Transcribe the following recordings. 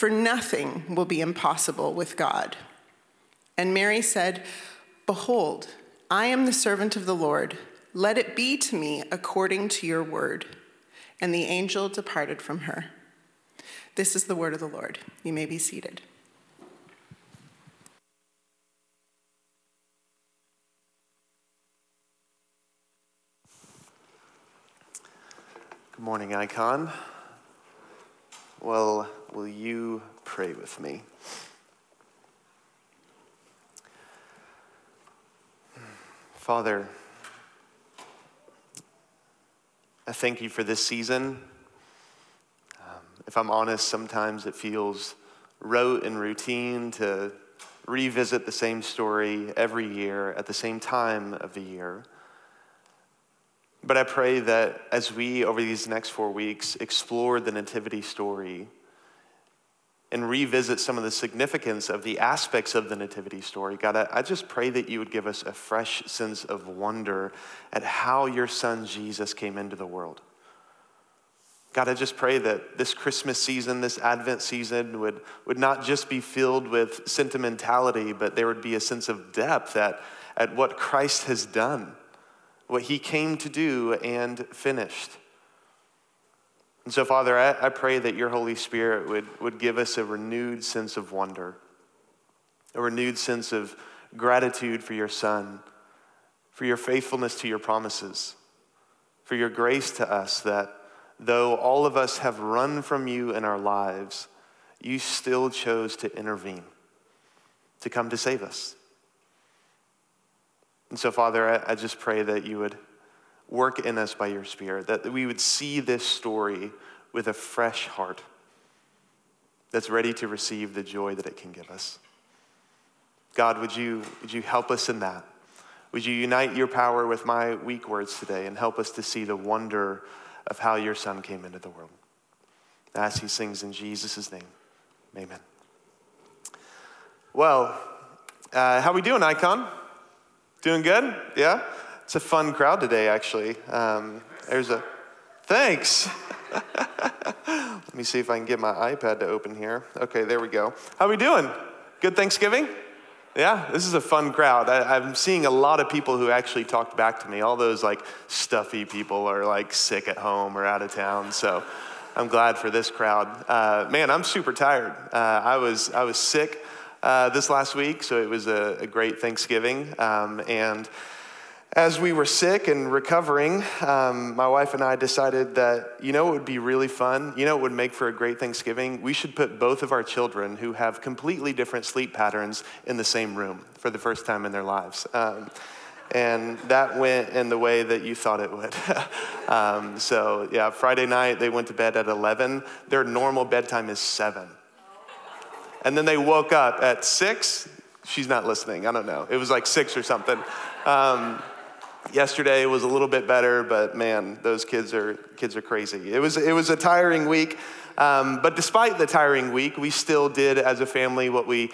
For nothing will be impossible with God. And Mary said, Behold, I am the servant of the Lord. Let it be to me according to your word. And the angel departed from her. This is the word of the Lord. You may be seated. Good morning, Icon. Well, will you pray with me? Father, I thank you for this season. Um, if I'm honest, sometimes it feels rote and routine to revisit the same story every year at the same time of the year. But I pray that as we, over these next four weeks, explore the Nativity story, and revisit some of the significance of the aspects of the Nativity story, God, I, I, just pray that you would give us a fresh sense of wonder at how your son Jesus came into the world. God, I just pray that this Christmas season, this Advent season, would, would not just be filled with sentimentality, but there would be a sense of depth at, at what Christ has done, what he came to do and finished. And so, Father, I, I pray that your Holy Spirit would, would give us a renewed sense of wonder, a renewed sense of gratitude for your Son, for your faithfulness to your promises, for your grace to us that though all of us have run from you in our lives, you still chose to intervene, to come to save us. And so, Father, I, I just pray that you would work in us by your Spirit, that we would see this story with a fresh heart that's ready to receive the joy that it can give us. God, would you, would you help us in that? Would you unite your power with my weak words today and help us to see the wonder of how your Son came into the world? As he sings in Jesus' name, amen. Well, uh, how we doing, Icon? Doing good? Yeah? It's a fun crowd today, actually. Um, there's a, thanks. Let me see if I can get my iPad to open here. Okay, there we go. How we doing? Good Thanksgiving? Yeah, this is a fun crowd. I, am seeing a lot of people who actually talked back to me. All those like stuffy people are like sick at home or out of town. So I'm glad for this crowd. Uh, man, I'm super tired. Uh, I was I was sick uh, this last week, so it was a, a great Thanksgiving. Um, and as we were sick and recovering, um, my wife and I decided that, you know, it would be really fun. You know, it would make for a great Thanksgiving. We should put both of our children who have completely different sleep patterns in the same room for the first time in their lives. Um, and that went in the way that you thought it would. um, so, yeah, Friday night they went to bed at 11. Their normal bedtime is 7. And then they woke up at 6. She's not listening. I don't know. It was like 6 or something. Yesterday was a little bit better, but man, those kids are kids are crazy. It was it was a tiring week, um, but despite the tiring week, we still did as a family what we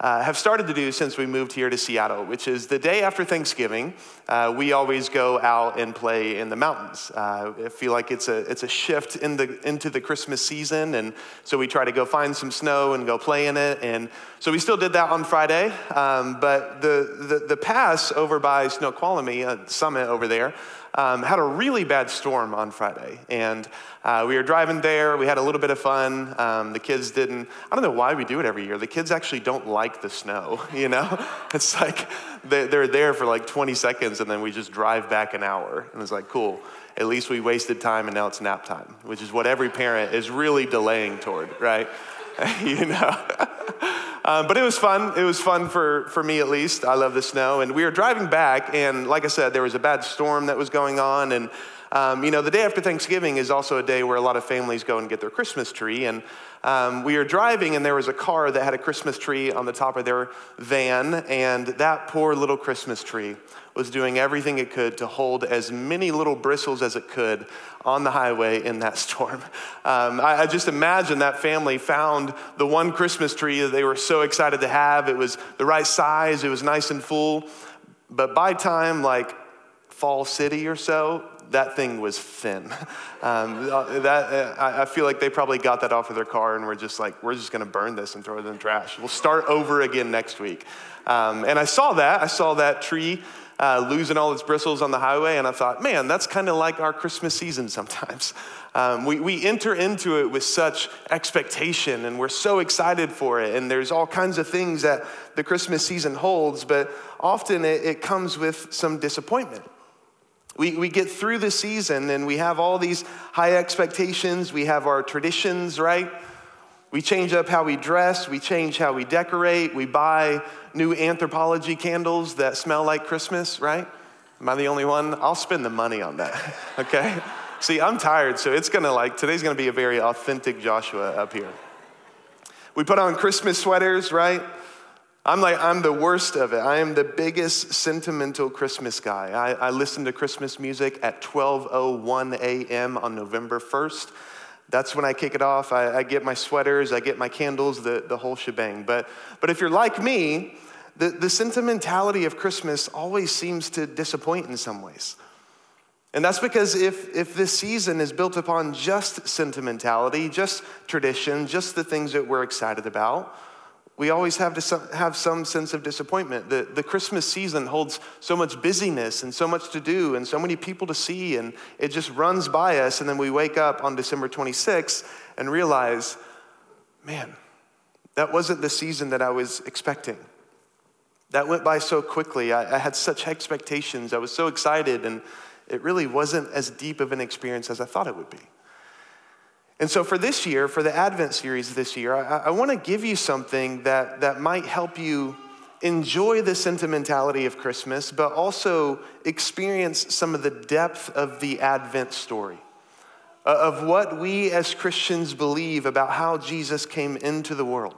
uh, have started to do since we moved here to Seattle, which is the day after Thanksgiving, uh, we always go out and play in the mountains. Uh, I feel like it's a, it's a shift in the, into the Christmas season, and so we try to go find some snow and go play in it. And so we still did that on Friday, um, but the, the, the pass over by Snoqualmie, a summit over there, um, had a really bad storm on Friday. And uh, we were driving there. We had a little bit of fun. Um, the kids didn't, I don't know why we do it every year. The kids actually don't like the snow, you know? It's like they're there for like 20 seconds and then we just drive back an hour. And it's like, cool. At least we wasted time and now it's nap time, which is what every parent is really delaying toward, right? you know? Um, but it was fun. It was fun for, for me at least. I love the snow. And we were driving back, and like I said, there was a bad storm that was going on. And, um, you know, the day after Thanksgiving is also a day where a lot of families go and get their Christmas tree. And um, we were driving, and there was a car that had a Christmas tree on the top of their van. And that poor little Christmas tree was doing everything it could to hold as many little bristles as it could on the highway in that storm. Um, I, I, just imagine that family found the one Christmas tree that they were so excited to have. It was the right size, it was nice and full. But by time like Fall City or so, that thing was thin. Um, that, uh, I feel like they probably got that off of their car and were just like, we're just going to burn this and throw it in the trash. We'll start over again next week. Um, and I saw that. I saw that tree uh, losing all its bristles on the highway, and I thought, man, that's kind of like our Christmas season sometimes. Um, we, we enter into it with such expectation, and we're so excited for it, and there's all kinds of things that the Christmas season holds, but often it, it comes with some disappointment. We, we get through the season and we have all these high expectations. We have our traditions, right? We change up how we dress, we change how we decorate, we buy new Anthropologie candles that smell like Christmas, right? Am I the only one? I'll spend the money on that, okay? See, I'm tired, so it's gonna like, today's gonna be a very authentic Joshua up here. We put on Christmas sweaters, right? I'm like, I'm the worst of it. I am the biggest sentimental Christmas guy. I, I listen to Christmas music at 12.01 a.m. on November 1st. That's when I kick it off. I, I, get my sweaters, I get my candles, the, the whole shebang. But, but if you're like me, the, the sentimentality of Christmas always seems to disappoint in some ways. And that's because if, if this season is built upon just sentimentality, just tradition, just the things that we're excited about, we always have to have some sense of disappointment. The, the Christmas season holds so much busyness and so much to do and so many people to see, and it just runs by us. And then we wake up on December 26th and realize, man, that wasn't the season that I was expecting. That went by so quickly. I, I had such expectations. I was so excited, and it really wasn't as deep of an experience as I thought it would be. And so, for this year, for the Advent series this year, I, I want to give you something that, that might help you enjoy the sentimentality of Christmas, but also experience some of the depth of the Advent story, uh, of what we as Christians believe about how Jesus came into the world.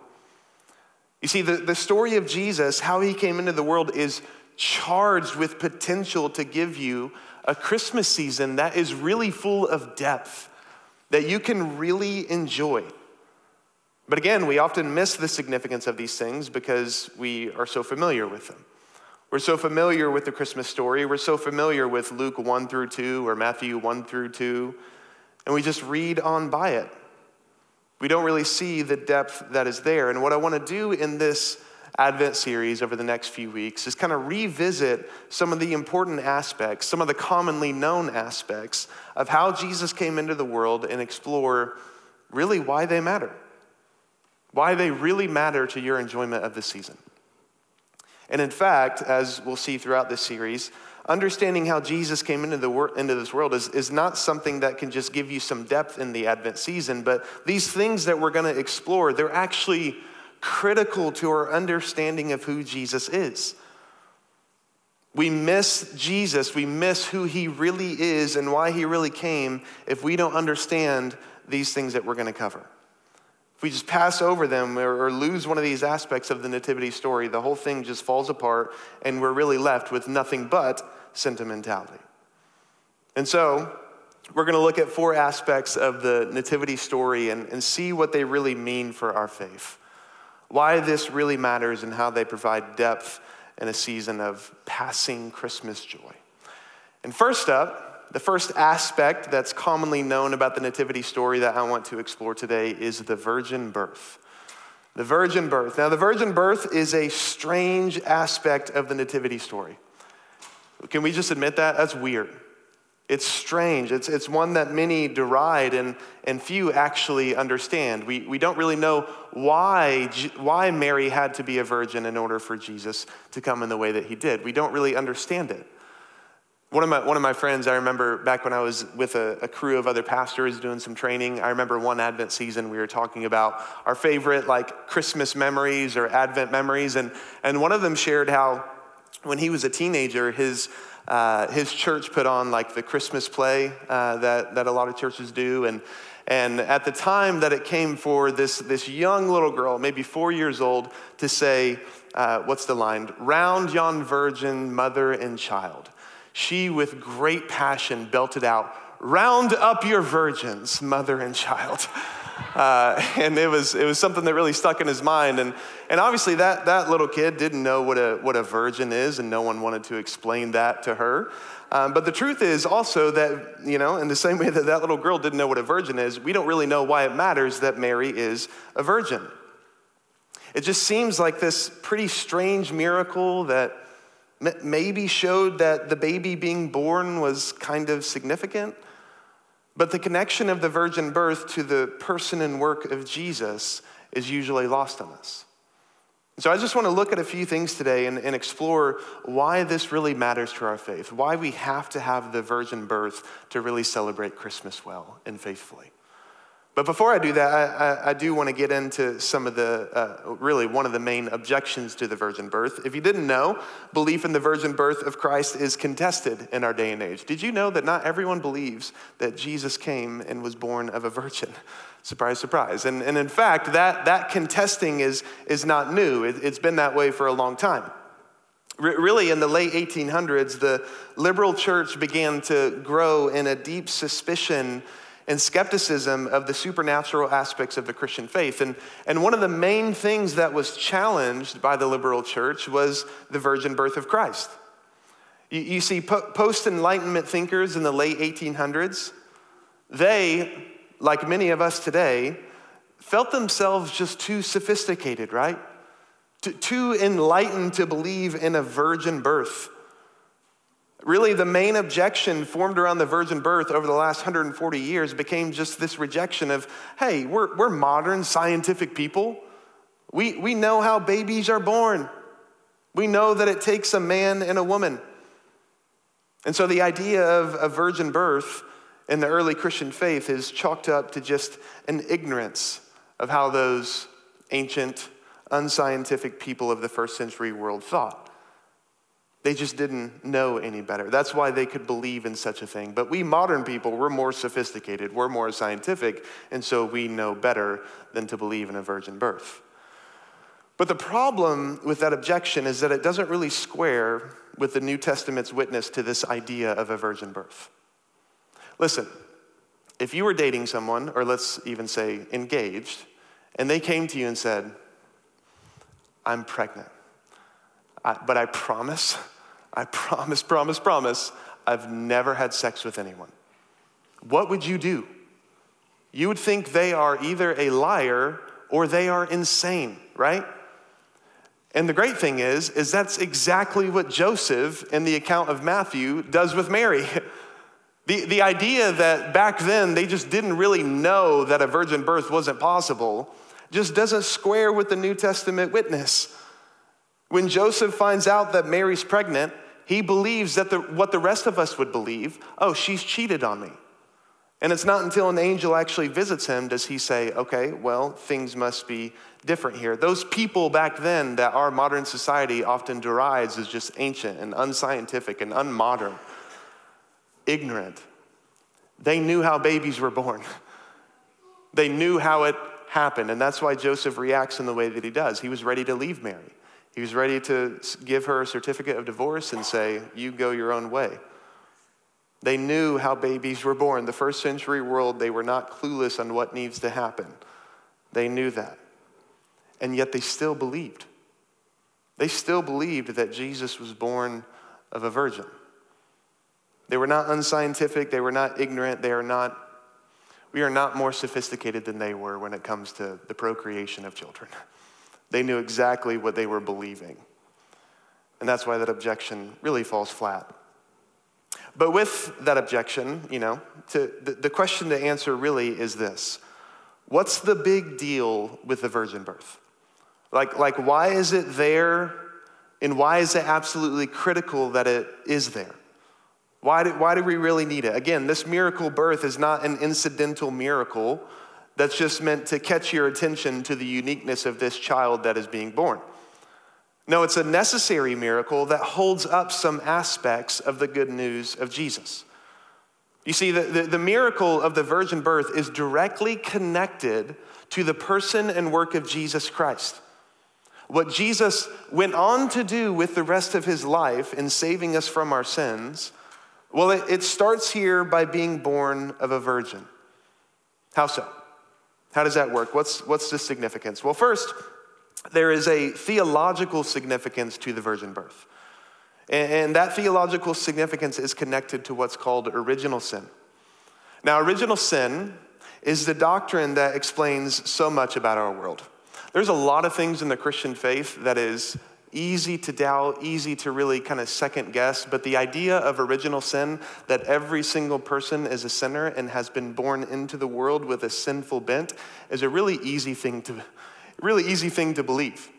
You see, the, the story of Jesus, how he came into the world, is charged with potential to give you a Christmas season that is really full of depth that you can really enjoy. But again, we often miss the significance of these things because we are so familiar with them. We're so familiar with the Christmas story. We're so familiar with Luke 1 through 2 or Matthew 1 through 2, and we just read on by it. We don't really see the depth that is there. And what I want to do in this Advent series over the next few weeks is kind of revisit some of the important aspects, some of the commonly known aspects of how Jesus came into the world and explore really why they matter, why they really matter to your enjoyment of the season. And in fact, as we'll see throughout this series, understanding how Jesus came into, the wor- into this world is, is not something that can just give you some depth in the Advent season, but these things that we're going to explore, they're actually critical to our understanding of who Jesus is. We miss Jesus, we miss who he really is and why he really came if we don't understand these things that we're going to cover. If we just pass over them or, lose one of these aspects of the Nativity story, the whole thing just falls apart and we're really left with nothing but sentimentality. And so, we're going to look at four aspects of the Nativity story and, and see what they really mean for our faith. Why this really matters, and how they provide depth in a season of passing Christmas joy. And first up, the first aspect that's commonly known about the Nativity story that I want to explore today is the virgin birth. The virgin birth. Now, the virgin birth is a strange aspect of the Nativity story. Can we just admit that? That's weird. It's strange. It's, it's one that many deride and, and few actually understand. We, we don't really know why, why Mary had to be a virgin in order for Jesus to come in the way that he did. We don't really understand it. One of my, one of my friends, I remember back when I was with a, a, crew of other pastors doing some training, I remember one Advent season we were talking about our favorite like Christmas memories or Advent memories. And, and one of them shared how when he was a teenager, his, uh, his church put on like the Christmas play uh, that, that a lot of churches do. And, and at the time that it came for this, this young little girl, maybe four years old, to say, uh, what's the line? Round yon virgin, mother and child she with great passion belted out, Round up your virgins, mother and child. Uh, and it was, it was something that really stuck in his mind. And, and obviously, that, that little kid didn't know what a, what a virgin is, and no one wanted to explain that to her. Um, but the truth is also that, you know, in the same way that that little girl didn't know what a virgin is, we don't really know why it matters that Mary is a virgin. It just seems like this pretty strange miracle that maybe showed that the baby being born was kind of significant. But the connection of the virgin birth to the person and work of Jesus is usually lost on us. So I just want to look at a few things today and, and, explore why this really matters to our faith, why we have to have the virgin birth to really celebrate Christmas well and faithfully. But before I do that, I, I, I do want to get into some of the, uh, really, one of the main objections to the virgin birth. If you didn't know, belief in the virgin birth of Christ is contested in our day and age. Did you know that not everyone believes that Jesus came and was born of a virgin? Surprise, surprise. And, and in fact, that, that contesting is, is not new, it, it's been that way for a long time. really, in the late 1800s, the liberal church began to grow in a deep suspicion and skepticism of the supernatural aspects of the Christian faith. And, and one of the main things that was challenged by the liberal church was the virgin birth of Christ. You, you see, po- post Enlightenment thinkers in the late 1800s, they, like many of us today, felt themselves just too sophisticated, right? Too enlightened to believe in a virgin birth. Really, the main objection formed around the virgin birth over the last 140 years became just this rejection of hey, we're, we're modern scientific people. We, we know how babies are born, we know that it takes a man and a woman. And so the idea of a virgin birth in the early Christian faith is chalked up to just an ignorance of how those ancient, unscientific people of the first century world thought. They just didn't know any better. That's why they could believe in such a thing. But we modern people, we're more sophisticated, we're more scientific, and so we know better than to believe in a virgin birth. But the problem with that objection is that it doesn't really square with the New Testament's witness to this idea of a virgin birth. Listen, if you were dating someone, or let's even say engaged, and they came to you and said, I'm pregnant I, but I promise, I promise, promise, promise, I've never had sex with anyone. What would you do? You would think they are either a liar or they are insane, right? And the great thing is, is that's exactly what Joseph in the account of Matthew does with Mary. The, the idea that back then they just didn't really know that a virgin birth wasn't possible just doesn't square with the New Testament witness. When Joseph finds out that Mary's pregnant, he believes that the, what the rest of us would believe oh, she's cheated on me. And it's not until an angel actually visits him does he say, okay, well, things must be different here. Those people back then that our modern society often derides as just ancient and unscientific and unmodern, ignorant, they knew how babies were born. they knew how it happened. And that's why Joseph reacts in the way that he does. He was ready to leave Mary. He was ready to give her a certificate of divorce and say, You go your own way. They knew how babies were born. The first century world, they were not clueless on what needs to happen. They knew that. and yet they still believed. They still believed that Jesus was born of a virgin. They were not unscientific, they were not ignorant, they are not, we are not more sophisticated than they were when it comes to the procreation of children. They knew exactly what they were believing. And that's why that objection really falls flat. But with that objection, you know, to, the, the question to answer really is this What's the big deal with the virgin birth? Like, like, why is it there? And why is it absolutely critical that it is there? Why do, why do we really need it? Again, this miracle birth is not an incidental miracle that's just meant to catch your attention to the uniqueness of this child that is being born. No, it's a necessary miracle that holds up some aspects of the good news of Jesus. You see, the, the, the, miracle of the virgin birth is directly connected to the person and work of Jesus Christ. What Jesus went on to do with the rest of his life in saving us from our sins well, it, it starts here by being born of a virgin. How so? How does that work? What's, what's the significance? Well, first, there is a theological significance to the virgin birth. And, and that theological significance is connected to what's called original sin. Now, original sin is the doctrine that explains so much about our world. There's a lot of things in the Christian faith that is easy to doubt, easy to really kind of second guess. But the idea of original sin, that every single person is a sinner and has been born into the world with a sinful bent, is a really easy thing to, really easy thing to believe.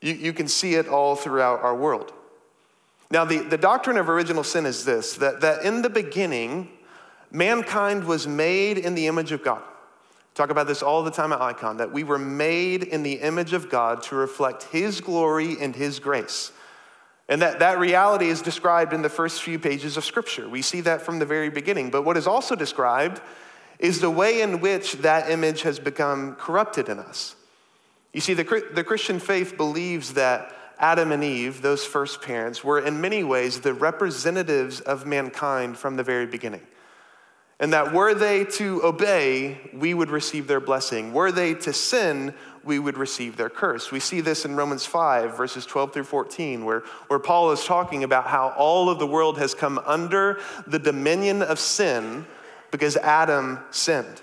You, you can see it all throughout our world. Now, the, the doctrine of original sin is this that, that in the beginning, mankind was made in the image of God. Talk about this all the time at Icon that we were made in the image of God to reflect His glory and His grace. And that, that reality is described in the first few pages of Scripture. We see that from the very beginning. But what is also described is the way in which that image has become corrupted in us. You see, the, the Christian faith believes that Adam and Eve, those first parents, were in many ways the representatives of mankind from the very beginning. And that were they to obey, we would receive their blessing. Were they to sin, we would receive their curse. We see this in Romans 5, verses 12 through 14, where, where Paul is talking about how all of the world has come under the dominion of sin because Adam sinned.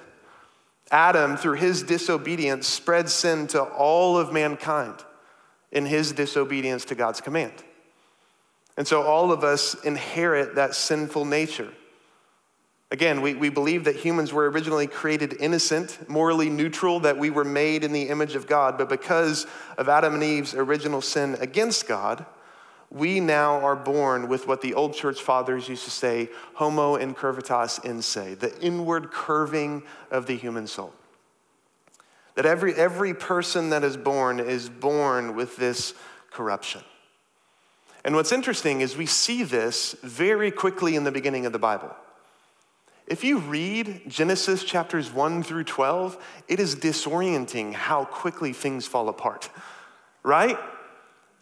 Adam, through his disobedience, spread sin to all of mankind in his disobedience to God's command. And so all of us inherit that sinful nature. Again, we, we believe that humans were originally created innocent, morally neutral, that we were made in the image of God, but because of Adam and Eve's original sin against God, we now are born with what the old church fathers used to say, homo incurvatus in se, the inward curving of the human soul. That every, every person that is born is born with this corruption. And what's interesting is we see this very quickly in the beginning of the Bible. If you read Genesis chapters 1 through 12, it is disorienting how quickly things fall apart, right?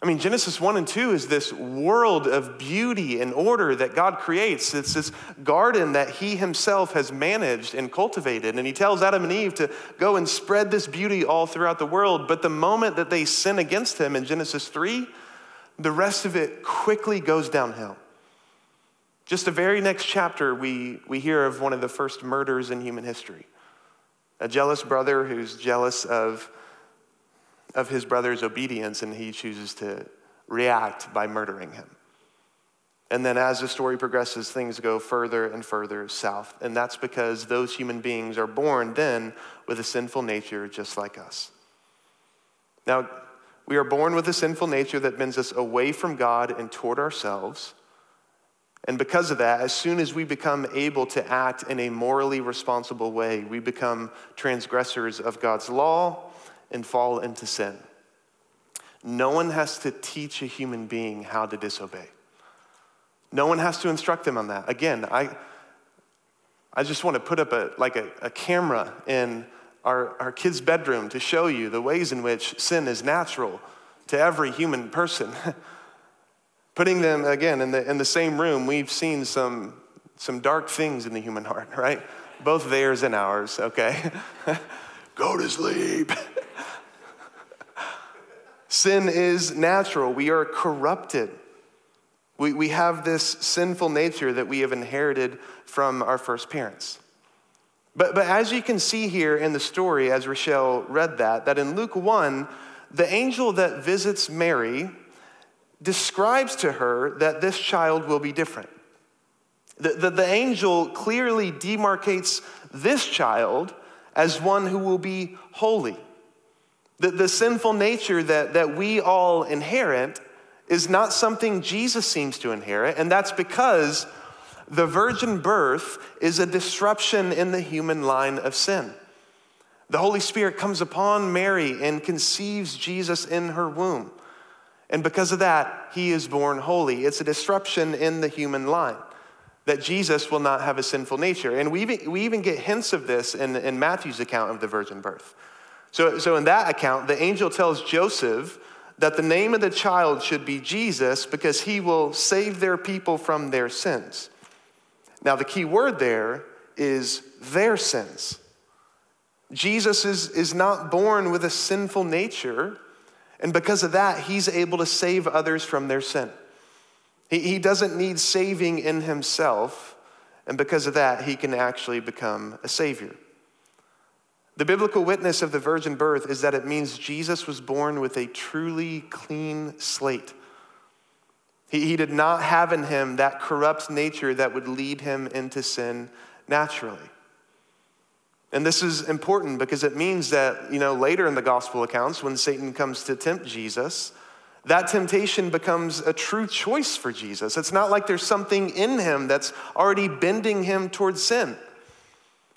I mean, Genesis 1 and 2 is this world of beauty and order that God creates. It's this garden that He Himself has managed and cultivated. And He tells Adam and Eve to go and spread this beauty all throughout the world. But the moment that they sin against Him in Genesis 3, the rest of it quickly goes downhill. Just the very next chapter, we, we hear of one of the first murders in human history. A jealous brother who's jealous of, of his brother's obedience, and he chooses to react by murdering him. And then as the story progresses, things go further and further south. And that's because those human beings are born then with a sinful nature just like us. Now, we are born with a sinful nature that bends us away from God and toward ourselves. And because of that, as soon as we become able to act in a morally responsible way, we become transgressors of God's law and fall into sin. No one has to teach a human being how to disobey. No one has to instruct them on that. Again, I, I just want to put up a, like a, a camera in our, our kid's bedroom to show you the ways in which sin is natural to every human person. Putting them, again, in the, in the same room, we've seen some, some dark things in the human heart, right? Both theirs and ours, okay? Go to sleep. Sin is natural. We are corrupted. We, we have this sinful nature that we have inherited from our first parents. But, but as you can see here in the story, as Rochelle read that, that in Luke 1, the angel that visits Mary describes to her that this child will be different. The, the, the, angel clearly demarcates this child as one who will be holy. The, the sinful nature that, that we all inherit is not something Jesus seems to inherit, and that's because the virgin birth is a disruption in the human line of sin. The Holy Spirit comes upon Mary and conceives Jesus in her womb. And because of that, he is born holy. It's a disruption in the human line that Jesus will not have a sinful nature. And we even, we even get hints of this in, in Matthew's account of the virgin birth. So, so, in that account, the angel tells Joseph that the name of the child should be Jesus because he will save their people from their sins. Now, the key word there is their sins. Jesus is, is not born with a sinful nature, and because of that, he's able to save others from their sin. He, he doesn't need saving in himself, and because of that, he can actually become a savior. The biblical witness of the virgin birth is that it means Jesus was born with a truly clean slate. He, he did not have in him that corrupt nature that would lead him into sin naturally. And this is important because it means that, you know, later in the gospel accounts, when Satan comes to tempt Jesus, that temptation becomes a true choice for Jesus. It's not like there's something in him that's already bending him towards sin.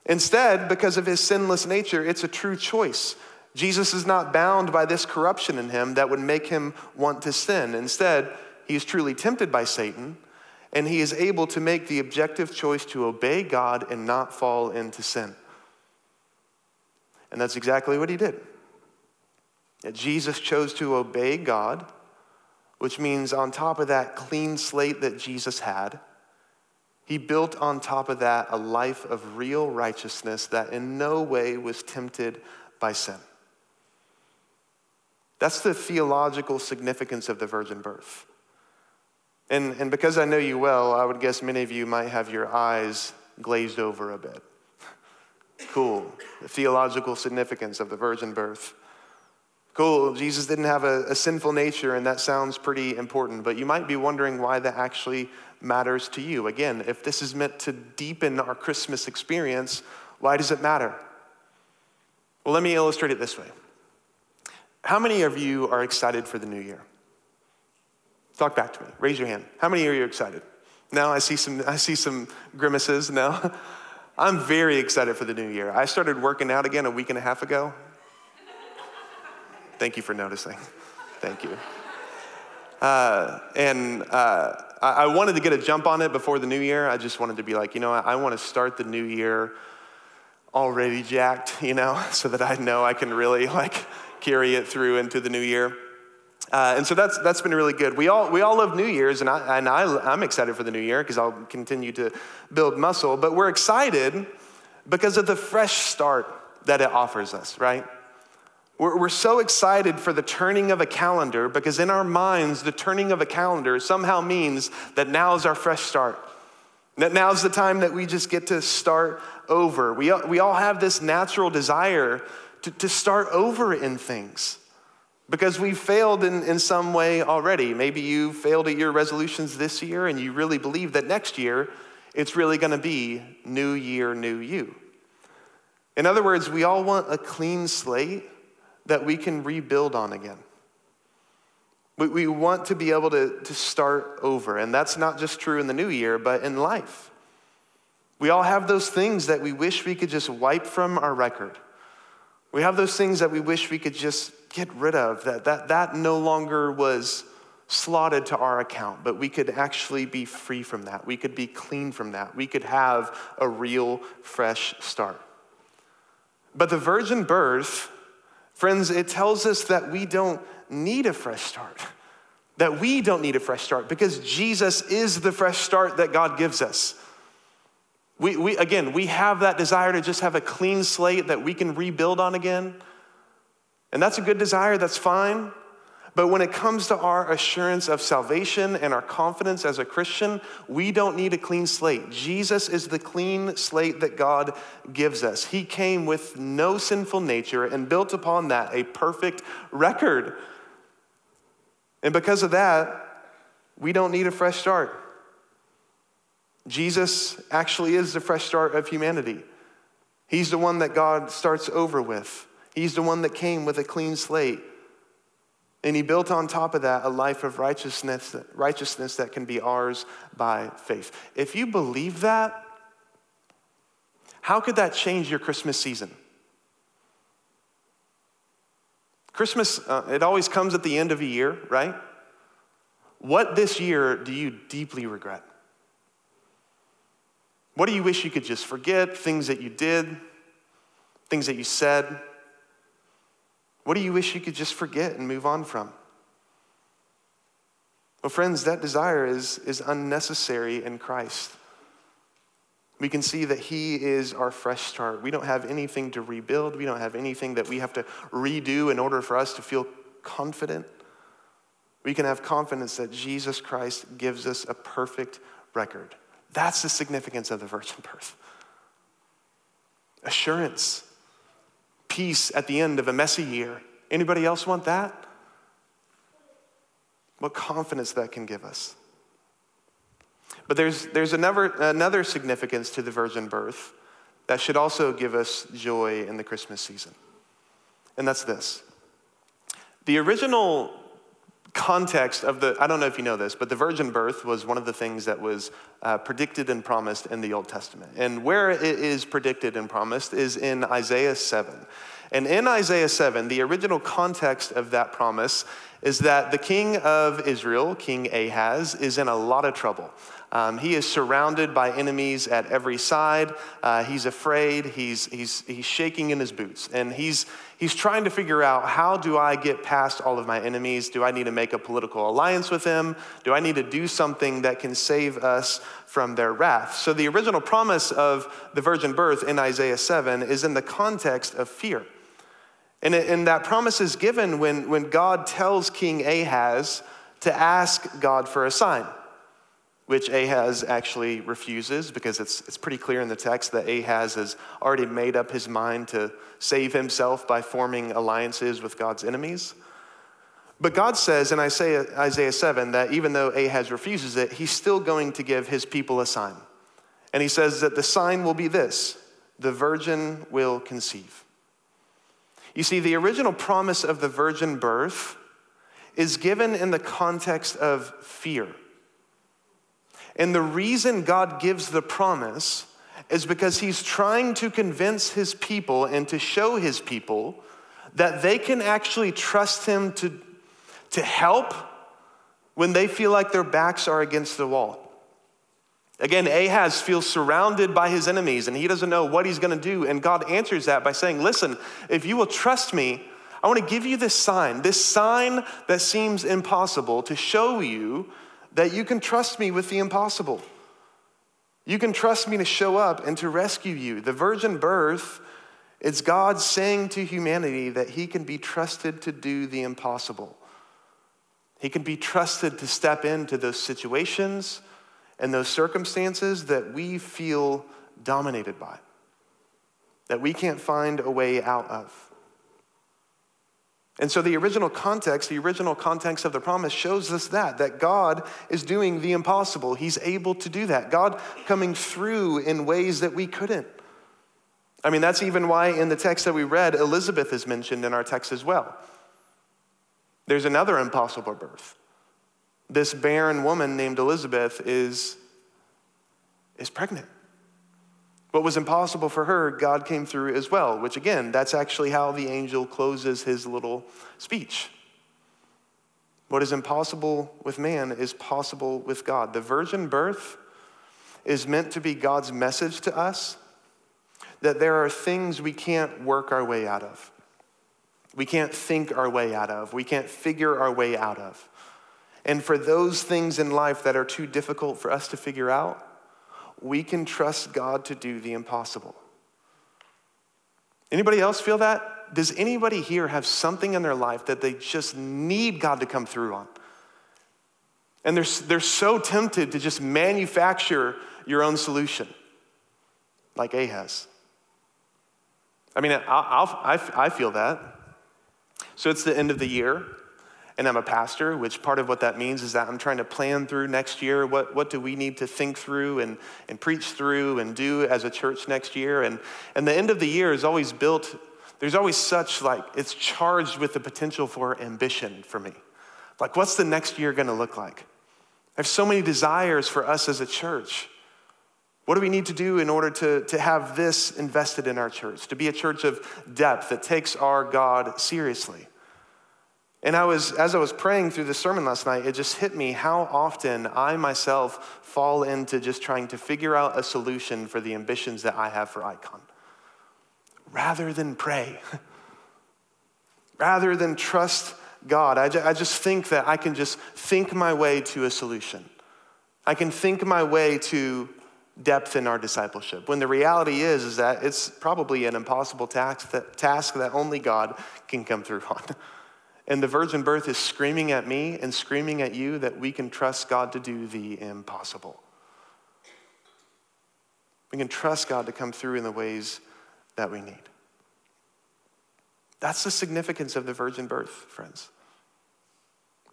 Instead, because of his sinless nature, it's a true choice. Jesus is not bound by this corruption in him that would make him want to sin. Instead, he is truly tempted by Satan, and he is able to make the objective choice to obey God and not fall into sin. And that's exactly what he did. Jesus chose to obey God, which means on top of that clean slate that Jesus had, he built on top of that a life of real righteousness that in no way was tempted by sin. That's the theological significance of the virgin birth. And, and because I know you well, I would guess many of you might have your eyes glazed over a bit. Cool. The theological significance of the virgin birth. Cool. Jesus didn't have a, a sinful nature, and that sounds pretty important, but you might be wondering why that actually matters to you. Again, if this is meant to deepen our Christmas experience, why does it matter? Well, let me illustrate it this way. How many of you are excited for the new year? Talk back to me. Raise your hand. How many are you excited? Now I see some I see some grimaces now. I'm very excited for the new year. I started working out again a week and a half ago. Thank you for noticing. Thank you. Uh, and uh, I, I, wanted to get a jump on it before the new year. I just wanted to be like, you know, I, I want to start the new year already jacked, you know, so that I know I can really like carry it through into the new year. Uh, and so that's, that's been really good. We all, we all love New Year's, and, I, and I, I'm excited for the new year because I'll continue to build muscle. But we're excited because of the fresh start that it offers us, right? We're, we're so excited for the turning of a calendar because in our minds, the turning of a calendar somehow means that now is our fresh start. That now's the time that we just get to start over. We, we all have this natural desire to, to start over in things because we've failed in, in some way already. Maybe you failed at your resolutions this year and you really believe that next year it's really going to be new year, new you. In other words, we all want a clean slate that we can rebuild on again. We, we want to be able to, to start over, and that's not just true in the new year, but in life. We all have those things that we wish we could just wipe from our record. We have those things that we wish we could just get rid of, that that, that no longer was slotted to our account, but we could actually be free from that. We could be clean from that. We could have a real fresh start. But the virgin birth, friends, it tells us that we don't need a fresh start. That we don't need a fresh start because Jesus is the fresh start that God gives us. We, we, again, we have that desire to just have a clean slate that we can rebuild on again. And that's a good desire, that's fine. But when it comes to our assurance of salvation and our confidence as a Christian, we don't need a clean slate. Jesus is the clean slate that God gives us. He came with no sinful nature and built upon that a perfect record. And because of that, we don't need a fresh start. Jesus actually is the fresh start of humanity. He's the one that God starts over with. He's the one that came with a clean slate. And he built on top of that a life of righteousness, righteousness that can be ours by faith. If you believe that, how could that change your Christmas season? Christmas, uh, it always comes at the end of a year, right? What this year do you deeply regret? What do you wish you could just forget? Things that you did, things that you said? What do you wish you could just forget and move on from? Well, friends, that desire is, is unnecessary in Christ. We can see that He is our fresh start. We don't have anything to rebuild, we don't have anything that we have to redo in order for us to feel confident. We can have confidence that Jesus Christ gives us a perfect record. That's the significance of the virgin birth. Assurance peace at the end of a messy year. Anybody else want that? What confidence that can give us. But there's, there's another, another significance to the virgin birth that should also give us joy in the Christmas season. And that's this. The original context of the, I don't know if you know this, but the virgin birth was one of the things that was uh, predicted and promised in the Old Testament. And where it is predicted and promised is in Isaiah 7. And in Isaiah 7, the original context of that promise is that the king of Israel, King Ahaz, is in a lot of trouble. Um, he is surrounded by enemies at every side. Uh, he's afraid. He's, he's, he's shaking in his boots. And he's, he's trying to figure out how do I get past all of my enemies? Do I need to make a political alliance with them? Do I need to do something that can save us from their wrath? So, the original promise of the virgin birth in Isaiah 7 is in the context of fear. And, and that promise is given when, when God tells King Ahaz to ask God for a sign which Ahaz actually refuses because it's, it's pretty clear in the text that Ahaz has already made up his mind to save himself by forming alliances with God's enemies. But God says in Isaiah, Isaiah 7 that even though Ahaz refuses it, he's still going to give his people a sign. And he says that the sign will be this the virgin will conceive. You see, the original promise of the virgin birth is given in the context of fear. And the reason God gives the promise is because he's trying to convince his people and to show his people that they can actually trust him to, to help when they feel like their backs are against the wall. Again, Ahaz feels surrounded by his enemies and he doesn't know what he's going to do. And God answers that by saying, Listen, if you will trust me, I want to give you this sign, this sign that seems impossible to show you that you can trust me with the impossible. You can trust me to show up and to rescue you. The virgin birth is God saying to humanity that he can be trusted to do the impossible. He can be trusted to step into those situations and those circumstances that we feel dominated by, that we can't find a way out of. And so the original context, the original context of the promise shows us that, that God is doing the impossible. He's able to do that. God coming through in ways that we couldn't. I mean, that's even why in the text that we read, Elizabeth is mentioned in our text as well. There's another impossible birth. This barren woman named Elizabeth is, is pregnant. What was impossible for her, God came through as well, which again, that's actually how the angel closes his little speech. What is impossible with man is possible with God. The virgin birth is meant to be God's message to us that there are things we can't work our way out of. We can't think our way out of. We can't figure our way out of. And for those things in life that are too difficult for us to figure out, we can trust God to do the impossible. Anybody else feel that? does anybody here have something in their life that they just need God to come through on? And they're, they're so tempted to just manufacture your own solution, like Ahaz. I mean, I'll, i I feel that. So it's the end of the year, and I'm a pastor, which part of what that means is that I'm trying to plan through next year. What, what do we need to think through and, and preach through and do as a church next year? And, and the end of the year is always built, there's always such like, it's charged with the potential for ambition for me. Like, what's the next year gonna look like? I have so many desires for us as a church. What do we need to do in order to, to have this invested in our church, to be a church of depth that takes our God seriously? And I was, as I was praying through the sermon last night, it just hit me how often I myself fall into just trying to figure out a solution for the ambitions that I have for Icon. Rather than pray, rather than trust God, I, I just think that I can just think my way to a solution. I can think my way to depth in our discipleship. When the reality is, is that it's probably an impossible task that, task that only God can come through on. And the virgin birth is screaming at me and screaming at you that we can trust God to do the impossible. We can trust God to come through in the ways that we need. That's the significance of the virgin birth, friends.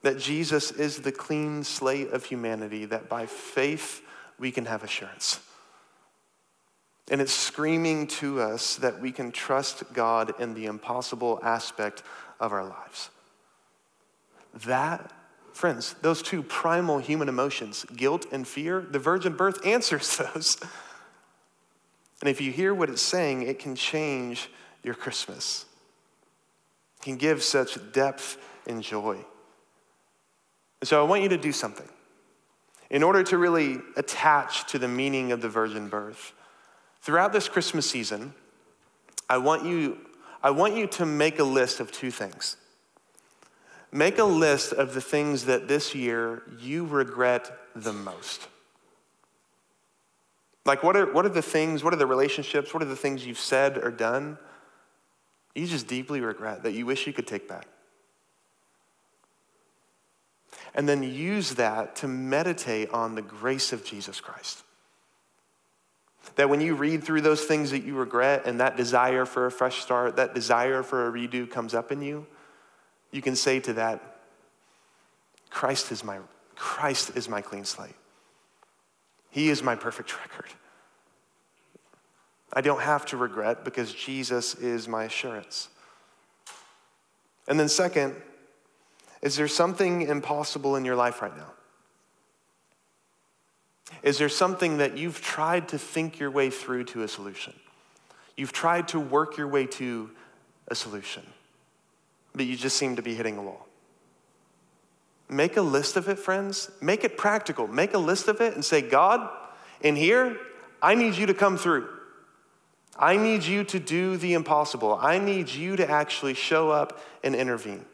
That Jesus is the clean slate of humanity, that by faith we can have assurance. And it's screaming to us that we can trust God in the impossible aspect of our lives. That, friends, those two primal human emotions, guilt and fear, the virgin birth answers those. And if you hear what it's saying, it can change your Christmas. It can give such depth and joy. And so I want you to do something. In order to really attach to the meaning of the virgin birth, throughout this Christmas season, I want you, I want you to make a list of two things. Make a list of the things that this year you regret the most. Like, what are, what are the things, what are the relationships, what are the things you've said or done you just deeply regret that you wish you could take back? And then use that to meditate on the grace of Jesus Christ. That when you read through those things that you regret and that desire for a fresh start, that desire for a redo comes up in you, you can say to that, Christ is my, Christ is my clean slate. He is my perfect record. I don't have to regret because Jesus is my assurance. And then, second, is there something impossible in your life right now? Is there something that you've tried to think your way through to a solution? You've tried to work your way to a solution but you just seem to be hitting a wall. Make a list of it, friends. Make it practical. Make a list of it and say, God, in here, I need you to come through. I need you to do the impossible. I need you to actually show up and intervene.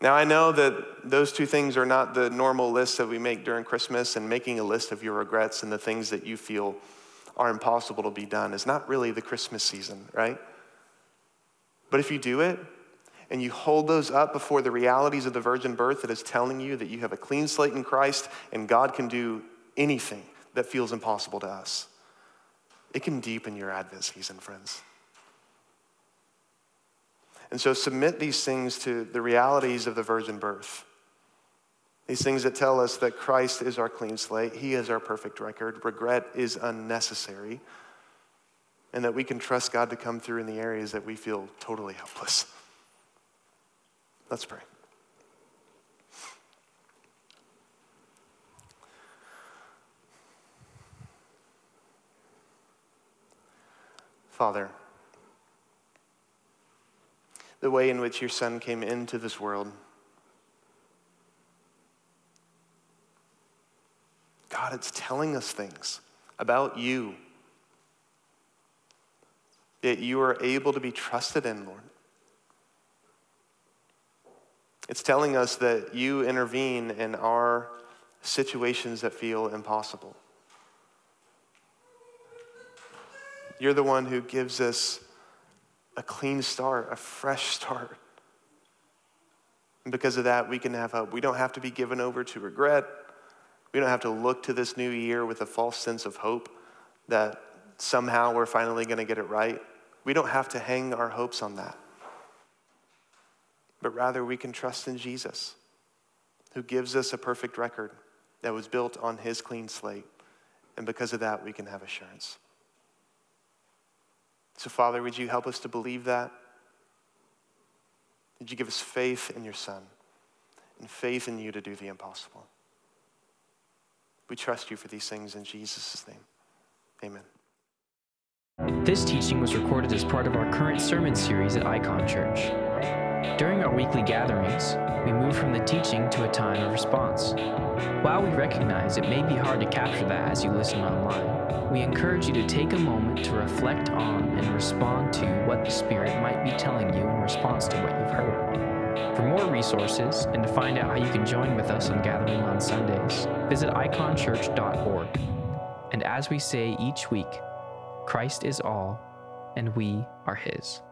Now, I know that those two things are not the normal lists that we make during Christmas, and making a list of your regrets and the things that you feel are impossible to be done is not really the Christmas season, right? But if you do it, and you hold those up before the realities of the virgin birth that is telling you that you have a clean slate in Christ and God can do anything that feels impossible to us, it can deepen your Advent season, friends. And so submit these things to the realities of the virgin birth. These things that tell us that Christ is our clean slate, He is our perfect record, regret is unnecessary, and that we can trust God to come through in the areas that we feel totally helpless. Let's pray. Father, the way in which your Son came into this world, God, it's telling us things about you that you are able to be trusted in, Lord. It's telling us that you intervene in our situations that feel impossible. You're the one who gives us a clean start, a fresh start. And because of that, we can have hope. We don't have to be given over to regret. We don't have to look to this new year with a false sense of hope that somehow we're finally going to get it right. We don't have to hang our hopes on that. But rather, we can trust in Jesus, who gives us a perfect record that was built on his clean slate. And because of that, we can have assurance. So, Father, would you help us to believe that? Would you give us faith in your Son and faith in you to do the impossible? We trust you for these things in Jesus' name. Amen. This teaching was recorded as part of our current sermon series at Icon Church. During our weekly gatherings, we move from the teaching to a time of response. While we recognize it may be hard to capture that as you listen online, we encourage you to take a moment to reflect on and respond to what the Spirit might be telling you in response to what you've heard. For more resources and to find out how you can join with us on gathering on Sundays, visit iconchurch.org. And as we say each week, Christ is all, and we are His.